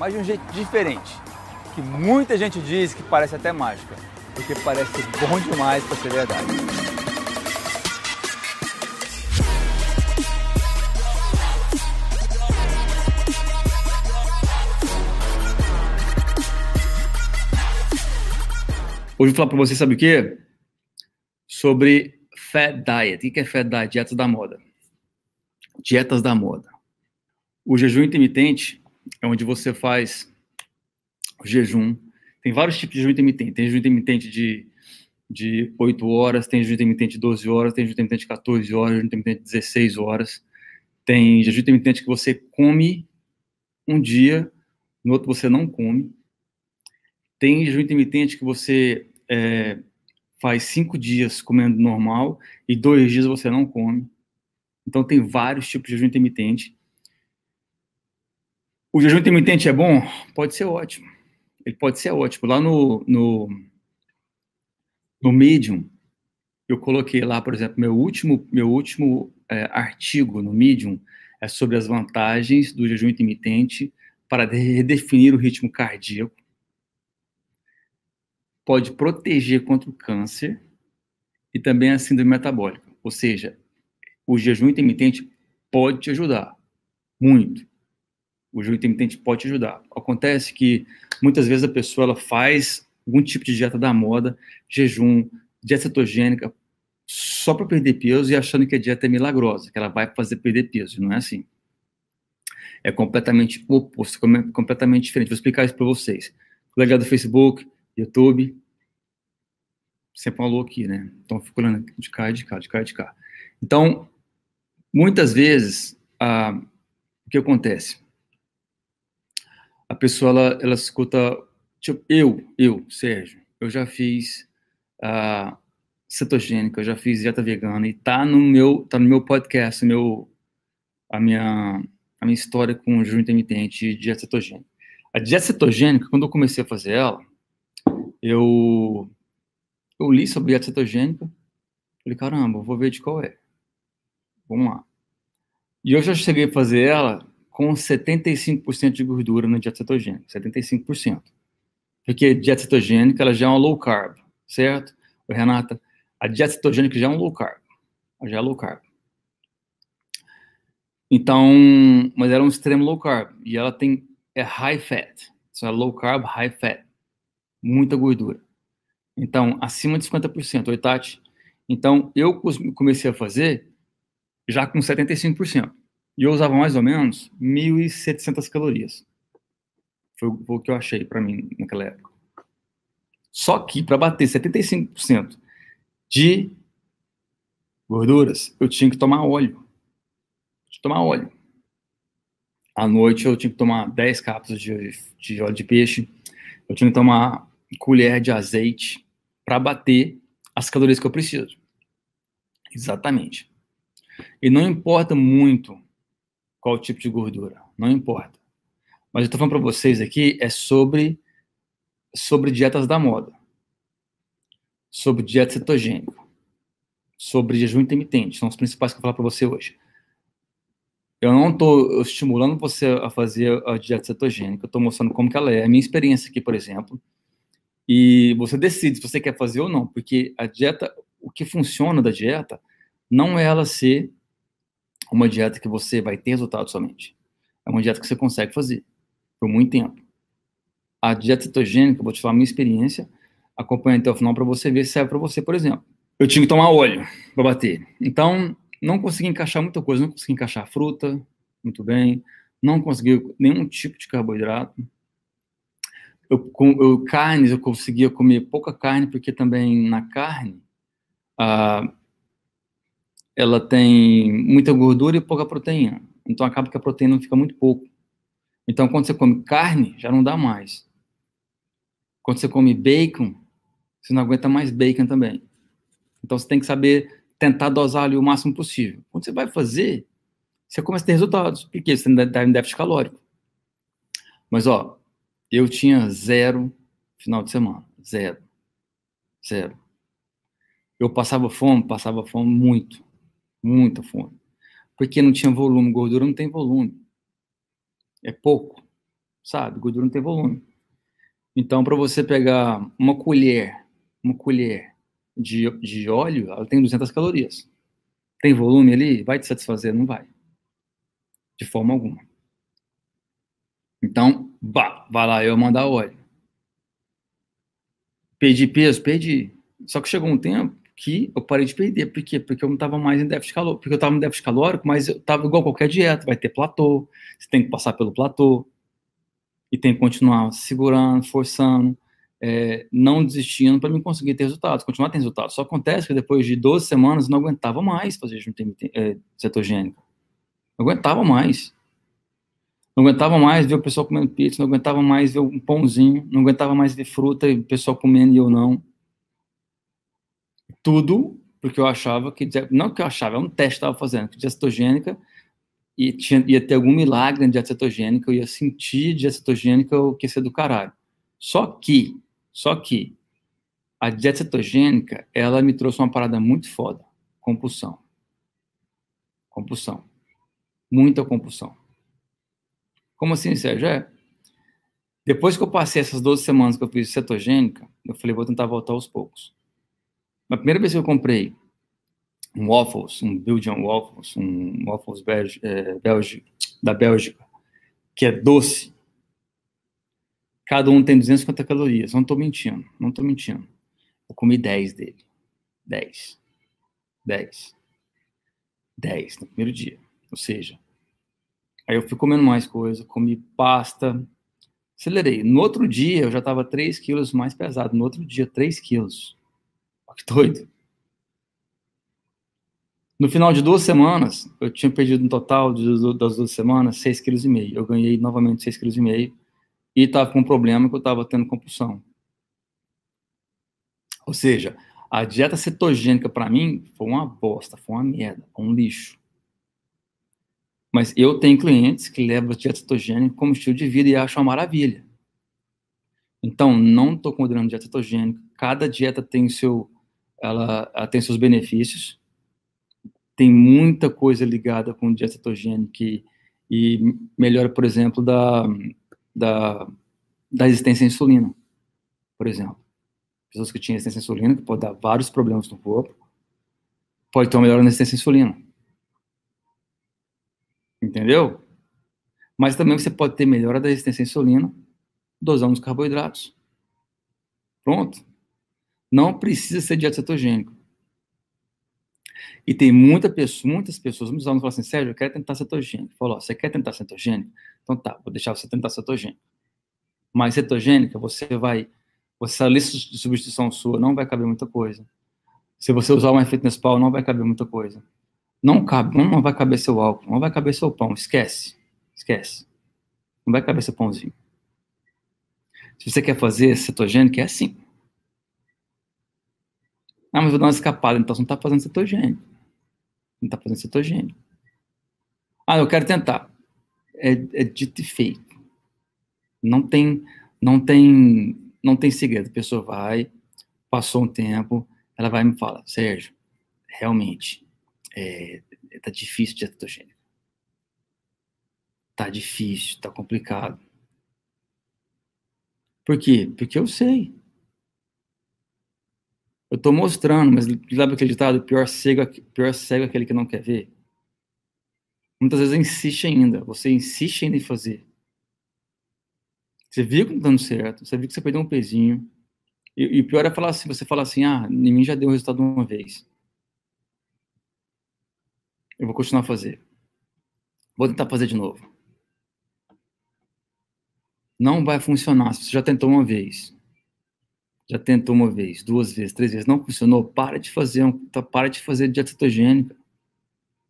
mas de um jeito diferente, que muita gente diz que parece até mágica, porque parece bom demais para ser verdade. Hoje eu vou falar para você, sabe o quê? Sobre Fat Diet. O que é Fat Diet? Dietas da moda. Dietas da moda. O jejum intermitente é onde você faz jejum. Tem vários tipos de jejum intermitente. Tem jejum intermitente de, de 8 horas, tem jejum intermitente de 12 horas, tem jejum intermitente de 14 horas, jejum intermitente de 16 horas. Tem jejum intermitente que você come um dia, no outro você não come. Tem jejum intermitente que você é, faz cinco dias comendo normal e dois dias você não come. Então tem vários tipos de jejum intermitente. O jejum intermitente é bom? Pode ser ótimo. Ele pode ser ótimo. Lá no, no, no Medium, eu coloquei lá, por exemplo, meu último, meu último é, artigo no Medium é sobre as vantagens do jejum intermitente para redefinir o ritmo cardíaco pode proteger contra o câncer e também a síndrome metabólica. Ou seja, o jejum intermitente pode te ajudar muito. O jejum intermitente pode te ajudar. Acontece que muitas vezes a pessoa ela faz algum tipo de dieta da moda, jejum, dieta cetogênica, só para perder peso e achando que a dieta é milagrosa, que ela vai fazer perder peso. Não é assim. É completamente oposto, completamente diferente. Vou explicar isso para vocês. Legal do Facebook, YouTube, sempre falou aqui, né? Então, fico olhando de cá, de cá, de cá, de cá. Então, muitas vezes, ah, o que acontece? A pessoa, ela, ela escuta, tipo, eu, eu, Sérgio, eu já fiz ah, cetogênica, eu já fiz dieta vegana e tá no meu, tá no meu podcast, meu, a minha, a minha história com o jejum intermitente e dieta cetogênica. A dieta cetogênica, quando eu comecei a fazer ela, eu, eu li sobre dieta cetogênica, falei, caramba, vou ver de qual é. Vamos lá. E eu já cheguei a fazer ela com 75% de gordura na dieta cetogênica, 75%. Porque dieta cetogênica, ela já é uma low carb, certo? Renata, a dieta cetogênica já é um low carb. Já é low carb. Então, mas era um extremo low carb. E ela tem, é high fat. Então, é low carb, high fat muita gordura. Então, acima de 50%. Oi, Tati. Então, eu comecei a fazer já com 75%. E eu usava mais ou menos 1.700 calorias. Foi, o que eu achei para mim naquela época. Só que para bater 75% de gorduras, eu tinha que tomar óleo. Tinha que tomar óleo. À noite eu tinha que tomar 10 cápsulas de, de óleo de peixe. Eu tinha que tomar colher de azeite para bater as calorias que eu preciso. Exatamente. E não importa muito qual tipo de gordura, não importa. Mas eu estou falando para vocês aqui é sobre sobre dietas da moda, sobre dieta cetogênica, sobre jejum intermitente, são os principais que eu vou falar para você hoje. Eu não estou estimulando você a fazer a dieta cetogênica, eu estou mostrando como que ela é. A minha experiência aqui, por exemplo, e você decide se você quer fazer ou não, porque a dieta, o que funciona da dieta, não é ela ser uma dieta que você vai ter resultado somente. É uma dieta que você consegue fazer por muito tempo. A dieta cetogênica, vou te falar a minha experiência, acompanha até o final para você ver se serve para você, por exemplo. Eu tinha que tomar óleo para bater. Então, não consegui encaixar muita coisa, não consegui encaixar fruta, muito bem, não consegui nenhum tipo de carboidrato, eu, com, eu, carnes, eu conseguia comer pouca carne, porque também na carne ah, ela tem muita gordura e pouca proteína. Então acaba que a proteína fica muito pouco. Então quando você come carne, já não dá mais. Quando você come bacon, você não aguenta mais bacon também. Então você tem que saber tentar dosar ali o máximo possível. Quando você vai fazer, você começa a ter resultados, porque você está em déficit calórico. Mas, ó, eu tinha zero final de semana. Zero. Zero. Eu passava fome, passava fome muito. Muita fome. Porque não tinha volume. Gordura não tem volume. É pouco. sabe? Gordura não tem volume. Então, para você pegar uma colher, uma colher de, de óleo, ela tem 200 calorias. Tem volume ali? Vai te satisfazer? Não vai. De forma alguma. Então, bah, vai lá eu mandar óleo. Perdi peso? Perdi. Só que chegou um tempo que eu parei de perder. Por quê? Porque eu não estava mais em déficit calórico. Porque eu estava em déficit calórico, mas eu estava igual qualquer dieta. Vai ter platô, você tem que passar pelo platô. E tem que continuar segurando, forçando, é, não desistindo para mim conseguir ter resultados, continuar tendo resultados. Só acontece que depois de 12 semanas eu não aguentava mais fazer jejum é, cetogênico. Não aguentava mais. Não aguentava mais ver o pessoal comendo pizza, não aguentava mais ver um pãozinho, não aguentava mais ver fruta e o pessoal comendo e eu não. Tudo porque eu achava que, não que eu achava, é um teste que eu estava fazendo, que dieta cetogênica e tinha, ia ter algum milagre na dieta cetogênica, eu ia sentir dieta cetogênica o que ser do caralho. Só que, só que, a dieta cetogênica, ela me trouxe uma parada muito foda, compulsão. Compulsão. Muita compulsão. Como assim, Sérgio? É, depois que eu passei essas 12 semanas que eu fiz cetogênica, eu falei, vou tentar voltar aos poucos. Na primeira vez que eu comprei um waffles, um Belgian waffles, um waffles Belgi, é, da Bélgica, que é doce. Cada um tem 250 calorias. Não estou mentindo, não estou mentindo. Eu comi 10 dele. 10. 10. 10 no primeiro dia. Ou seja, aí eu fui comendo mais coisa, comi pasta, acelerei. No outro dia, eu já estava 3 quilos mais pesado. No outro dia, 3 quilos. Que doido. No final de duas semanas, eu tinha perdido no total das duas semanas 6,5 kg. Eu ganhei novamente 6,5 kg e estava com um problema que eu estava tendo compulsão. Ou seja, a dieta cetogênica para mim foi uma bosta, foi uma merda, foi um lixo. Mas eu tenho clientes que levam a dieta cetogênica como estilo de vida e acham uma maravilha. Então, não estou considerando dieta cetogênica. Cada dieta tem seu, ela, ela tem seus benefícios tem muita coisa ligada com dieta cetogênica e, e melhora, por exemplo, da, da, da resistência à insulina, por exemplo. Pessoas que tinham resistência à insulina, que pode dar vários problemas no corpo, pode ter uma melhora na resistência à insulina. Entendeu? Mas também você pode ter melhora da resistência à insulina dosando os carboidratos. Pronto. Não precisa ser dieta cetogênica. E tem muita pessoa, muitas pessoas, muitos alunos falam assim, Sérgio, eu quero tentar cetogênico. Falou, você quer tentar cetogênico? Então tá, vou deixar você tentar cetogênico. Mas cetogênica, você vai, essa lista de substituição sua não vai caber muita coisa. Se você usar uma fitness pal, não vai caber muita coisa. Não cabe, não vai caber seu álcool, não vai caber seu pão, esquece, esquece. Não vai caber seu pãozinho. Se você quer fazer cetogênico, é assim. Ah, mas vou dar uma escapada, então você não está fazendo cetogênico. Não está fazendo cetogênico. Ah, eu quero tentar. É, é dito e feito. Não tem, não tem, não tem segredo. A pessoa vai, passou um tempo, ela vai e me fala, Sérgio, realmente, é, tá difícil de cetogênico. Tá difícil, tá complicado. Por quê? Porque eu sei. Eu estou mostrando, mas sabe aquele ditado? Pior cego, pior cego é aquele que não quer ver. Muitas vezes insiste ainda. Você insiste ainda em fazer. Você viu que não tá dando certo. Você viu que você perdeu um pezinho. E, o pior é falar assim, você fala assim, ah, em mim já deu resultado uma vez. Eu vou continuar a fazer. Vou tentar fazer de novo. Não vai funcionar se você já tentou uma vez já tentou uma vez, duas vezes, três vezes, não funcionou, para de fazer, tá, para de fazer dieta cetogênica.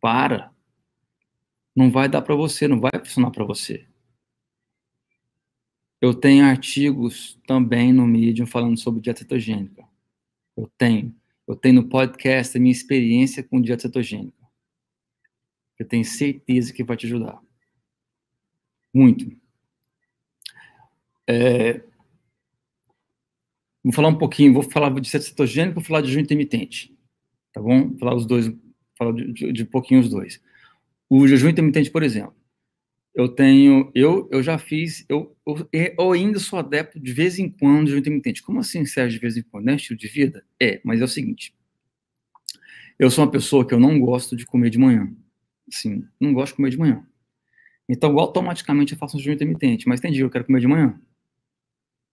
Para. Não vai dar para você, não vai funcionar para você. Eu tenho artigos também no Medium falando sobre dieta cetogênica. Eu tenho. Eu tenho no podcast a minha experiência com dieta cetogênica. Eu tenho certeza que vai te ajudar. Muito. É, Vou falar um pouquinho, vou falar de cetogênico, vou falar de jejum intermitente, tá bom? Vou falar os dois, falar de, de, de pouquinho os dois. O jejum intermitente, por exemplo, Eu tenho, eu, eu já fiz, eu, eu, eu ainda sou adepto de vez em quando de intermitente. Como assim, Sérgio, de vez em quando? Não é estilo de vida? É, mas é o seguinte. Eu sou uma pessoa que eu não gosto de comer de manhã. Assim, não gosto de comer de manhã. Então, automaticamente eu faço um jejum intermitente. Mas tem dia que eu quero comer de manhã.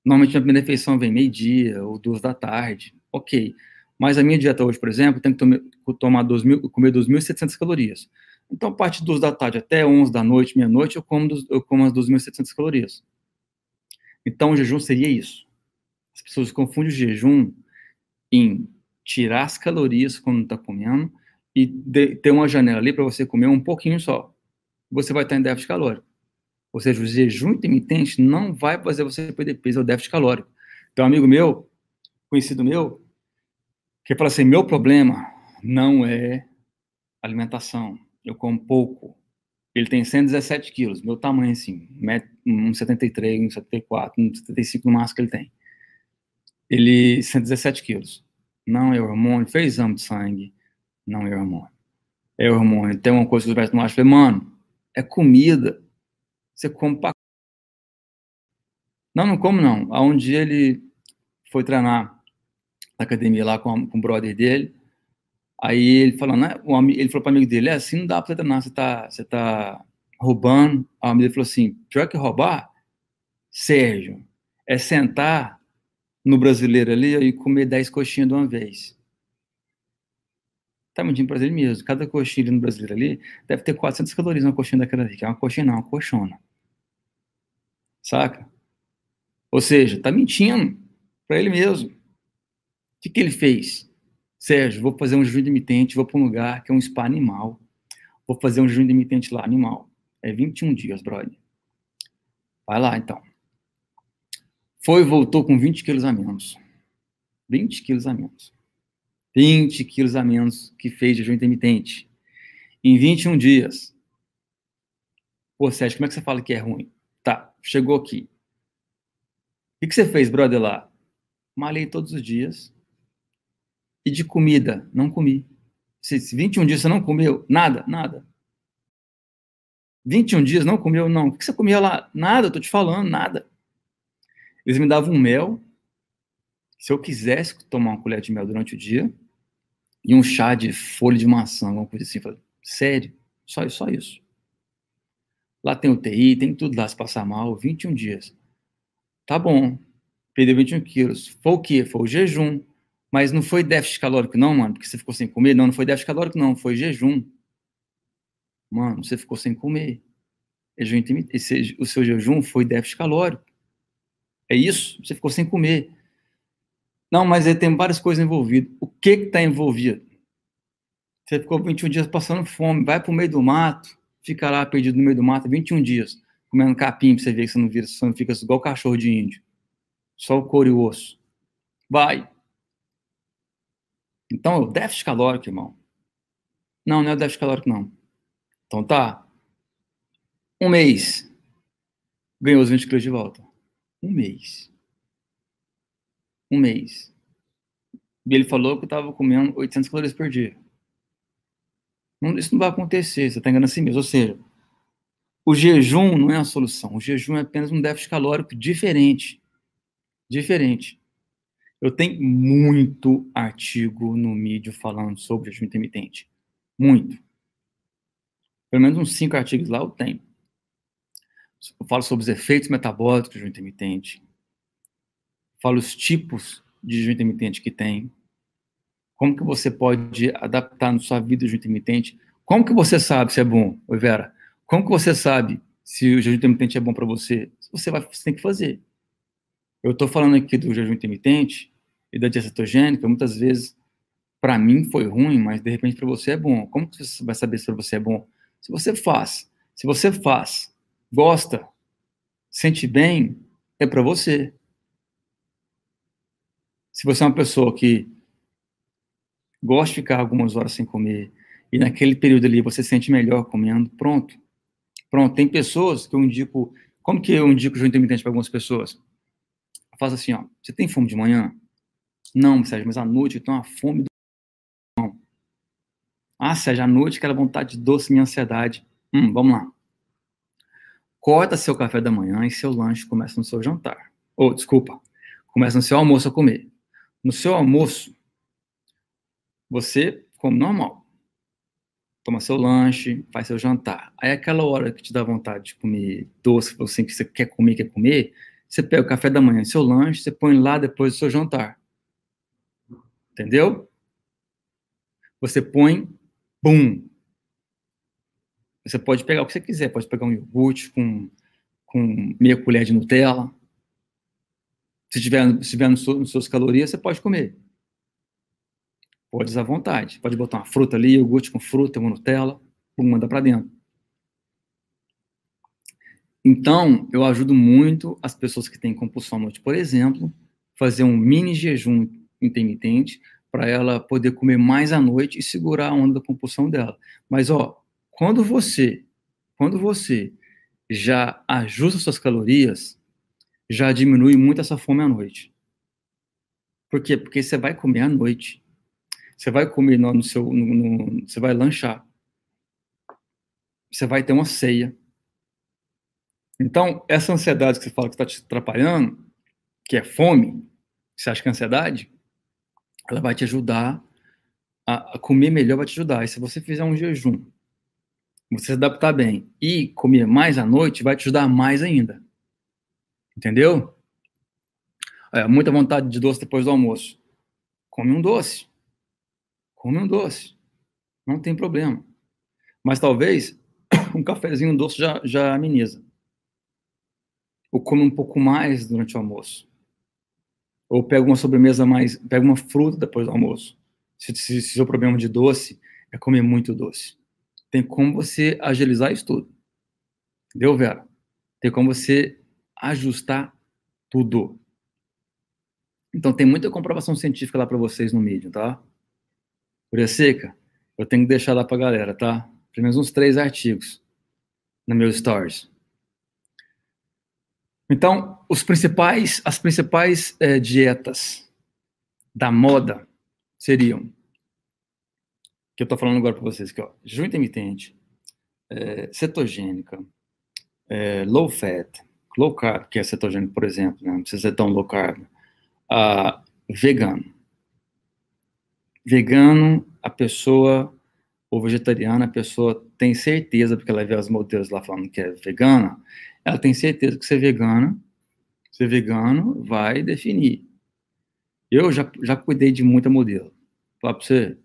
Normalmente a minha refeição vem meio-dia ou duas da tarde. Ok. Mas a minha dieta hoje, por exemplo, tem que tomar 2 mil, comer 2.700 calorias. Então, a partir de 2 da tarde até 11 da noite, meia-noite, eu como, eu como as 2.700 calorias. Então, o jejum seria isso. As pessoas confundem o jejum em tirar as calorias quando está comendo e de, ter uma janela ali para você comer um pouquinho só. Você vai estar em déficit calórico. Ou seja, o jejum intermitente não vai fazer você perder peso, é o déficit calórico. Então, amigo meu, conhecido meu, que fala assim: meu problema não é alimentação, eu como pouco. Ele tem 117 quilos, meu tamanho assim, 1,73, 1,74, 1,75 no máximo que ele tem. Ele, 117 quilos. Não é hormônio, fez exame de sangue, não é hormônio. É hormônio. Tem uma coisa que os médicos não acham, mano, é comida. Você come pra... Não, não como não. Dia ele foi treinar na academia lá com, com o brother dele, Aí ele falou, né? Ele falou para amigo dele, é assim não dá para treinar, você tá, você tá roubando. A amigo dele falou assim, pior que roubar, Sérgio, é sentar no brasileiro ali e comer 10 coxinhas de uma vez. Tá mentindo para ele mesmo. Cada coxinha no brasileiro ali deve ter 400 calorias uma coxinha daquela ali, que é uma coxinha não, uma coxona. Saca? Ou seja, tá mentindo para ele mesmo. O que, que ele fez? Sérgio, vou fazer um jejum intermitente, vou para um lugar que é um spa animal. Vou fazer um jejum intermitente lá, animal. É 21 dias, brother. Vai lá, então. Foi e voltou com 20 quilos a menos. 20 quilos a menos. 20 quilos a menos que fez jejum intermitente. Em 21 dias. Pô, Sérgio, como é que você fala que é ruim? Chegou aqui. O que, que você fez, brother, lá? Malhei todos os dias, e de comida, não comi. Se 21 dias você não comeu, nada, nada. 21 dias não comeu, não. O que você comia lá? Nada, eu tô te falando, nada. Eles me davam um mel, se eu quisesse tomar uma colher de mel durante o dia, e um chá de folha de maçã, alguma coisa assim. Falei, sério? Só, só isso. Lá tem UTI, tem tudo lá, se passar mal, 21 dias. Tá bom, perdeu 21 quilos. Foi o quê? Foi o jejum. Mas não foi déficit calórico, não, mano, porque você ficou sem comer. Não, não foi déficit calórico, não, foi jejum. Mano, você ficou sem comer. Esse, o seu jejum foi déficit calórico. É isso, você ficou sem comer. Não, mas aí tem várias coisas envolvidas. O que que tá envolvido? Você ficou 21 dias passando fome, vai pro meio do mato, fica lá perdido no meio do mato 21 dias, comendo capim pra você ver que você não vira, você não fica igual cachorro de índio. Só o couro e o osso. Vai, então, é o déficit calórico, irmão. Não, não é o déficit calórico, não. Então tá. Um mês. Ganhou os 20 quilos de volta. Um mês. Um mês. E ele falou que eu estava comendo 800 calorias por dia. Não, isso não vai acontecer, você está enganando assim mesmo. Ou seja, o jejum não é a solução. O jejum é apenas um déficit calórico diferente. Diferente. Eu tenho muito artigo no mídia falando sobre jejum intermitente. Muito. Pelo menos uns cinco artigos lá eu tenho. Eu falo sobre os efeitos metabólicos do jejum intermitente. Falo os tipos de jejum intermitente que tem. Como que você pode adaptar na sua vida o jejum intermitente. Como que você sabe se é bom, Vera? Como que você sabe se o jejum intermitente é bom para você? Você, vai, você tem que fazer. Eu estou falando aqui do jejum intermitente e da dieta cetogênica, muitas vezes, para mim foi ruim, mas de repente para você é bom. Como que você vai saber se para você é bom? Se você faz, se você faz, gosta, sente bem, é para você. Se você é uma pessoa que gosta de ficar algumas horas sem comer e naquele período ali você se sente melhor comendo, pronto. Pronto, tem pessoas que eu indico, como que eu indico o jejum intermitente para algumas pessoas? Faz assim, ó, você tem fome de manhã? Não, Sérgio, mas à noite eu tenho uma fome do não. Ah, Sérgio, à noite aquela vontade de doce, minha ansiedade. Hum, vamos lá. corta seu café da manhã e seu lanche começa no seu jantar. Ou, desculpa, começa no seu almoço a comer. No seu almoço, você come normal. Toma seu lanche, faz seu jantar. Aí aquela hora que te dá vontade de comer doce, assim, que você quer comer, quer comer, você pega o café da manhã, seu lanche, você põe lá depois do seu jantar. Entendeu? Você põe, bum. Você pode pegar o que você quiser, pode pegar um iogurte com, com meia colher de Nutella. Se tiver, se tiver nos suas calorias, você pode comer. Pode usar à vontade. Pode botar uma fruta ali, iogurte com fruta, uma Nutella, manda para dentro. Então, eu ajudo muito as pessoas que têm compulsão à noite, por exemplo, fazer um mini jejum intermitente para ela poder comer mais à noite e segurar a onda da compulsão dela. Mas ó, quando você, quando você já ajusta suas calorias, já diminui muito essa fome à noite. Por quê? Porque você vai comer à noite. Você vai comer no, no seu, no, no, você vai lanchar. Você vai ter uma ceia. Então, essa ansiedade que você fala que está te atrapalhando, que é fome, você acha que é ansiedade, ela vai te ajudar a, a comer melhor, vai te ajudar. E se você fizer um jejum, você se adaptar bem e comer mais à noite, vai te ajudar mais ainda. Entendeu? É, muita vontade de doce depois do almoço. Come um doce. Come um doce. Não tem problema. Mas talvez um cafezinho doce já, já ameniza. Ou come um pouco mais durante o almoço. Ou pega uma sobremesa mais, pega uma fruta depois do almoço. Se, se, se seu problema de doce é comer muito doce. Tem como você agilizar isso tudo. Entendeu, Vera? Tem como você ajustar tudo. Então tem muita comprovação científica lá para vocês no Medium, tá? Seca, eu tenho que deixar lá pra galera, tá? Pelo menos uns três artigos no meu stories. Então, os principais, as principais é, dietas da moda seriam, que eu estou falando agora para vocês aqui, ó, jejum intermitente, é, cetogênica, é, low fat, low carb, que é cetogênico, por exemplo, né? não precisa ser tão low carb, uh, vegano. Vegano, a pessoa, ou vegetariana, a pessoa tem certeza, porque ela vê as modelos lá falando que é vegana, ela tem certeza que ser vegana, ser vegano vai definir. Eu já, já cuidei de muita modelo. Falar pra você,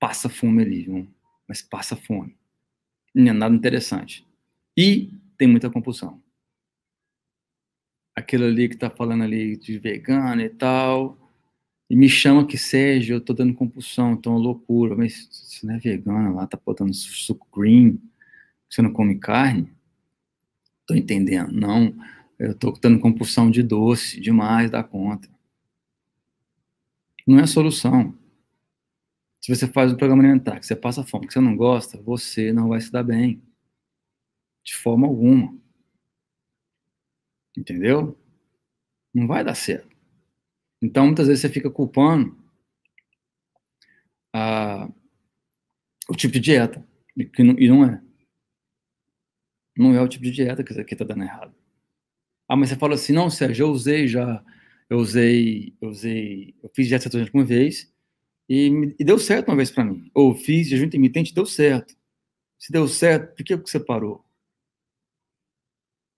passa fome ali, viu? mas passa fome. Não é nada interessante. E tem muita compulsão. Aquilo ali que tá falando ali de vegano e tal, e me chama que Sérgio, eu tô dando compulsão, então loucura, mas você não é vegano lá, tá botando suco green, você não come carne? Tô entendendo. Não, eu tô tendo compulsão de doce, demais da conta. Não é solução. Se você faz um programa alimentar que você passa fome, que você não gosta, você não vai se dar bem. De forma alguma. Entendeu? Não vai dar certo. Então, muitas vezes você fica culpando a, o tipo de dieta, que não, e não é. Não é o tipo de dieta que está dando errado. Ah, mas você fala assim, não, Sérgio, eu usei já, eu usei, eu usei, eu fiz dieta cetogênica uma vez e, e deu certo uma vez para mim. Ou fiz jejum intermitente, deu certo. Se deu certo, por que você parou?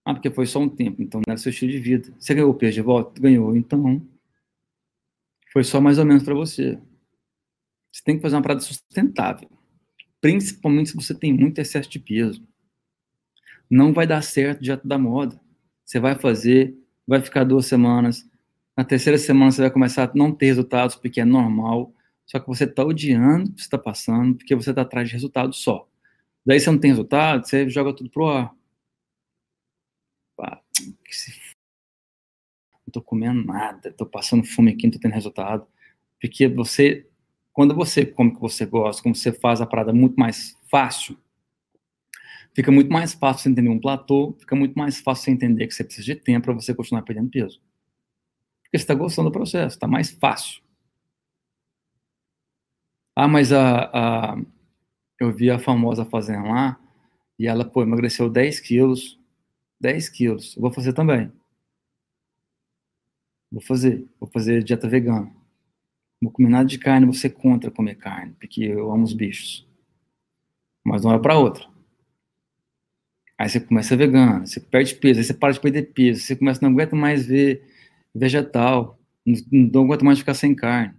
Ah, porque foi só um tempo, então não era seu estilo de vida. Você ganhou o peso de volta? Ganhou, então foi só mais ou menos para você. Você tem que fazer uma parada sustentável. Principalmente se você tem muito excesso de peso não vai dar certo diante da moda. Você vai fazer, vai ficar duas semanas, na terceira semana você vai começar a não ter resultados, porque é normal, só que você está odiando o que está passando, porque você está atrás de resultados só. Daí você não tem resultado, você joga tudo pro ar. Pá, que se... Não tô comendo nada, tô passando fome aqui, não tô tendo resultado. Porque você, quando você come o que você gosta, como você faz a parada muito mais fácil, fica muito mais fácil você entender um platô, fica muito mais fácil você entender que você precisa de tempo para você continuar perdendo peso. Porque você está gostando do processo, está mais fácil. Ah, mas a, a, eu vi a famosa fazendo lá, e ela, pô, emagreceu 10 quilos 10 quilos. Eu vou fazer também. Vou fazer. Vou fazer dieta vegana. Não vou comer nada de carne, você contra comer carne, porque eu amo os bichos. Mas não é para outra. Aí você começa vegano, você perde peso, aí você para de perder peso, você começa, não aguenta mais ver vegetal, não, aguenta mais ficar sem carne.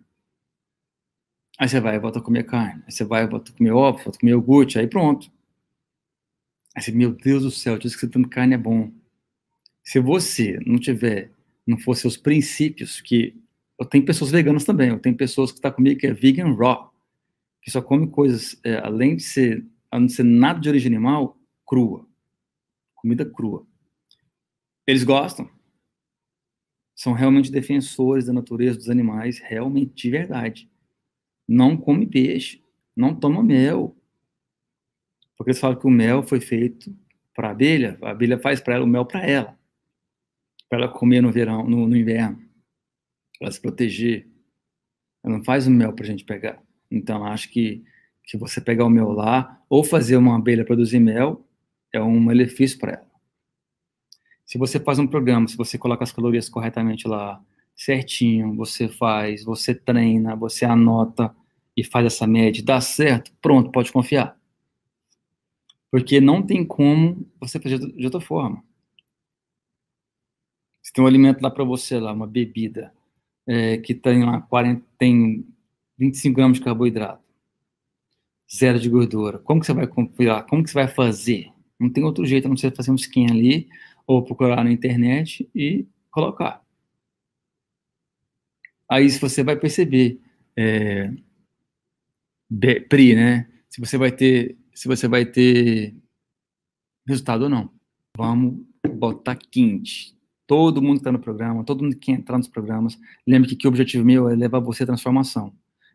Aí você vai e volta a comer carne. Aí você vai e volta a comer ovo, volta a comer iogurte, aí pronto. Aí você, meu Deus do céu, disse que você tendo carne é bom. Se você não tiver, não for seus princípios, que eu tenho pessoas veganas também, eu tenho pessoas que estão tá comigo que é vegan raw, que só come coisas, é, além de ser, além de ser nada de origem animal, crua. Comida crua. Eles gostam. São realmente defensores da natureza dos animais, realmente de verdade. Não come peixe, não toma mel. Porque eles falam que o mel foi feito para abelha, a abelha faz para ela o mel para ela. Para ela comer no verão, no, no inverno. Para se proteger. Ela não faz o mel para a gente pegar. Então, acho que, que você pegar o mel lá, ou fazer uma abelha produzir mel, é um malefício para ela. Se você faz um programa, se você coloca as calorias corretamente lá, certinho, você faz, você treina, você anota e faz essa média, dá certo, pronto, pode confiar. Porque não tem como você fazer de outra forma. Se tem um alimento lá para você, lá, uma bebida, é, que tem lá 40, tem 25 gramas de carboidrato, zero de gordura, como que você vai confiar? Como que você vai fazer? Não tem outro jeito a não ser fazer um skin ali, ou procurar na internet e colocar. Aí você vai perceber, é, PRI, né? Se você vai ter, se você vai ter resultado ou não. Vamos botar quente. Todo mundo que está no programa, todo mundo que entrar nos programas, lembre que, que o objetivo meu é levar você à transformação.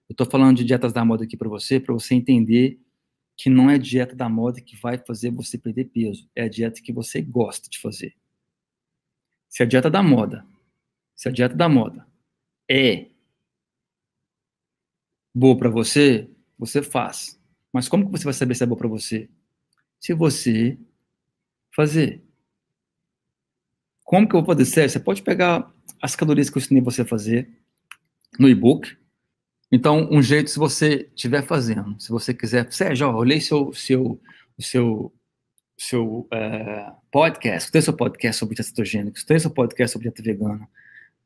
Eu estou falando de dietas da moda aqui para você, para você entender que não é dieta da moda que vai fazer você perder peso, é a dieta que você gosta de fazer. Se a dieta da moda, se a dieta da moda é boa para você, você faz. Mas como que você vai saber se é boa para você? Se você fazer. Como que eu vou fazer? Você pode pegar as calorias que eu ensinei você a fazer no e-book, então, um jeito, se você estiver fazendo, se você quiser, Sérgio, li seu, seu, seu, seu uh, podcast, escutei seu podcast sobre dieta cetogênica, seu podcast sobre dieta vegana,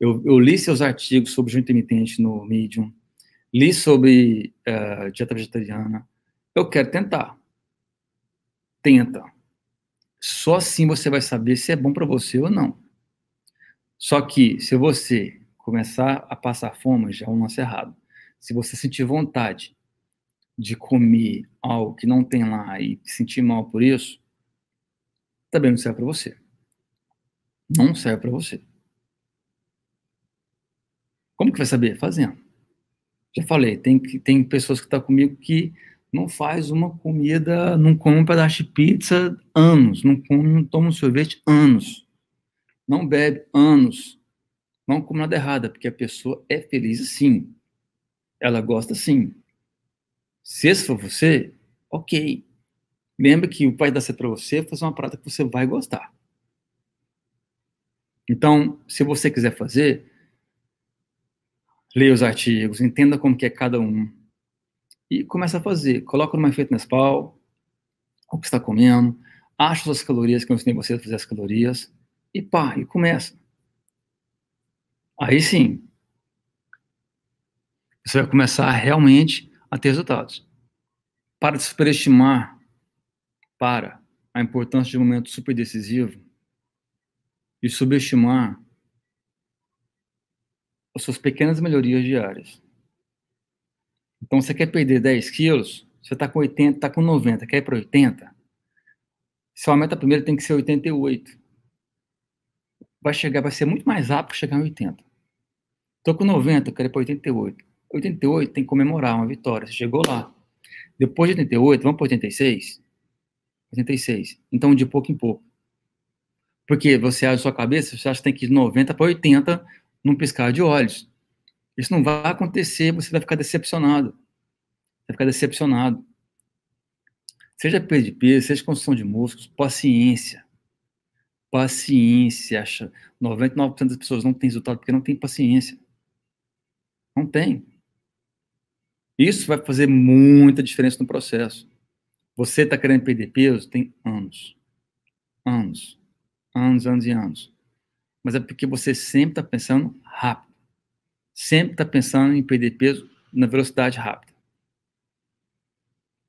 eu, eu, li seus artigos sobre jejum intermitente no Medium, li sobre uh, dieta vegetariana, eu quero tentar. Tenta. Só assim você vai saber se é bom para você ou não. Só que, se você começar a passar fome, já é um lance errado se você sentir vontade de comer algo que não tem lá e sentir mal por isso, também não serve para você. Não serve para você. Como que vai saber? Fazendo. Já falei, tem, tem pessoas que estão tá comigo que não faz uma comida, não come um pedaço de pizza anos, não, come, não toma um sorvete anos, não bebe anos, não come nada errado, porque a pessoa é feliz assim. Ela gosta sim. Se esse for você, ok. Lembra que o pai dar certo para você fazer uma prática que você vai gostar. Então, se você quiser fazer, leia os artigos, entenda como que é cada um e começa a fazer. Coloca no MyFitnessPal o que está comendo, acha as calorias que eu ensinei você a fazer as calorias e pá, e começa. Aí sim, você vai começar realmente a ter resultados. Para de superestimar para a importância de um momento super decisivo e subestimar as suas pequenas melhorias diárias. Então, você quer perder 10 quilos, você está com 80, está com 90, quer ir para 80? Sua meta primeiro tem que ser 88. Vai chegar, vai ser muito mais rápido chegar em 80. Estou com 90, quero ir para 88. 88 tem que comemorar uma vitória. Você chegou lá. Depois de 88, vamos para 86? 86. Então, de pouco em pouco. Porque você abre sua cabeça, você acha que tem que ir de 90 para 80 num piscar de olhos. Isso não vai acontecer, você vai ficar decepcionado. Vai ficar decepcionado. Seja peso, seja construção de músculos, paciência. Paciência. 99% das pessoas não têm resultado porque não tem paciência. Não tem. Isso vai fazer muita diferença no processo. Você está querendo perder peso? Tem anos. Anos. Anos, anos e anos. Mas é porque você sempre está pensando rápido. Sempre está pensando em perder peso na velocidade rápida.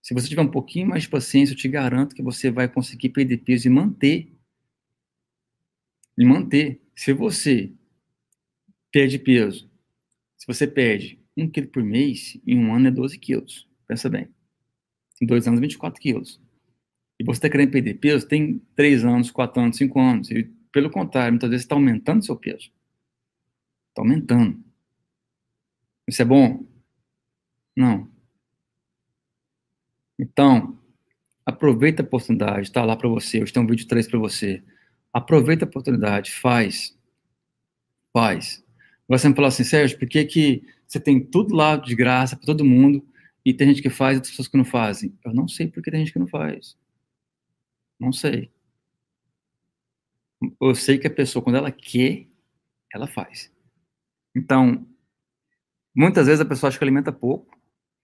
Se você tiver um pouquinho mais de paciência, eu te garanto que você vai conseguir perder peso e manter. E manter. Se você perde peso, se você perde um quilo por mês, em um ano é 12 quilos. Pensa bem. Em dois anos, 24 quilos. E você está querendo perder peso, tem três anos, quatro anos, cinco anos. E, pelo contrário, muitas vezes está aumentando seu peso. Está aumentando. Isso é bom? Não. Então, aproveita a oportunidade, está lá para você, hoje tem um vídeo 3 para você. Aproveita a oportunidade, faz. Faz. Você me falou assim, Sérgio, por que, que você tem tudo lá de graça para todo mundo e tem gente que faz e outras pessoas que não fazem? Eu não sei porque tem gente que não faz. Não sei. Eu sei que a pessoa, quando ela quer, ela faz. Então, muitas vezes a pessoa acha que alimenta pouco,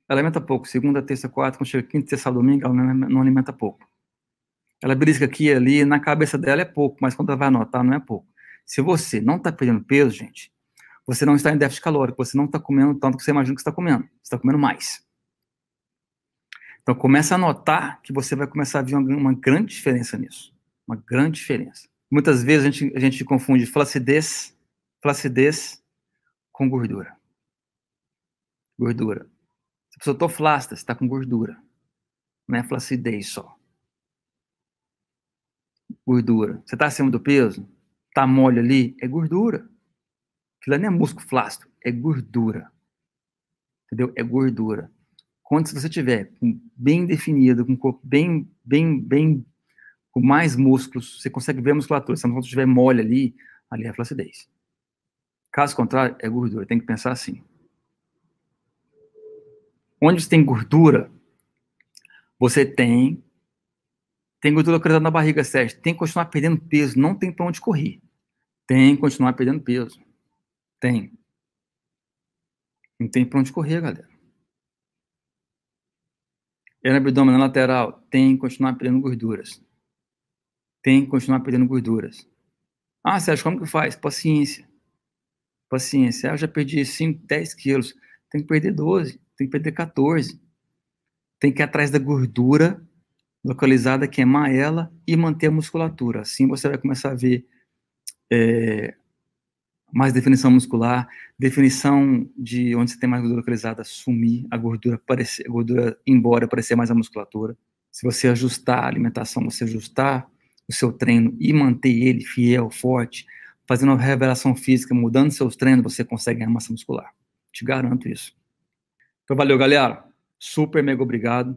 ela alimenta pouco. Segunda, terça, quarta, quando chega quinta, sexta, domingo, ela não alimenta pouco. Ela brisca aqui e ali, na cabeça dela é pouco, mas quando ela vai anotar, não é pouco. Se você não está perdendo peso, gente, você não está em déficit calórico, você não está comendo tanto que você imagina que está comendo. Você está comendo mais. Então, começa a notar que você vai começar a ver uma, uma grande diferença nisso. Uma grande diferença. Muitas vezes a gente, a gente confunde flacidez, flacidez com gordura. Gordura. Se a pessoa flácida, você está com gordura. Não é flacidez só. Gordura. Você está acima do peso? Está mole ali? É gordura. Aquilo não é músculo flácido, é gordura. Entendeu? É gordura. Quando se você tiver bem definido, com o corpo bem, bem, bem, com mais músculos, você consegue ver a musculatura. Se não estiver mole ali, ali é flacidez. Caso contrário, é gordura. Tem que pensar assim. Onde você tem gordura, você tem tem gordura localizada na barriga, Sérgio. Tem que continuar perdendo peso. Não tem para onde correr. Tem que continuar perdendo peso. Tem. Não tem para onde correr, galera. E no abdômen lateral, tem que continuar perdendo gorduras. Tem que continuar perdendo gorduras. Ah, Sérgio, como que faz? Paciência. Paciência. Ah, eu já perdi 5, 10 quilos. Tem que perder 12 tem que perder 14. Tem que ir atrás da gordura localizada, queimar ela e manter a musculatura. Assim você vai começar a ver é, mais definição muscular, definição de onde você tem mais gordura localizada, sumir, a gordura aparecer, a gordura embora, aparecer mais a musculatura. Se você ajustar a alimentação, você ajustar o seu treino e manter ele fiel, forte, fazendo uma revelação física, mudando seus treinos, você consegue ganhar massa muscular. Te garanto isso. Então, valeu, galera. Super mega obrigado.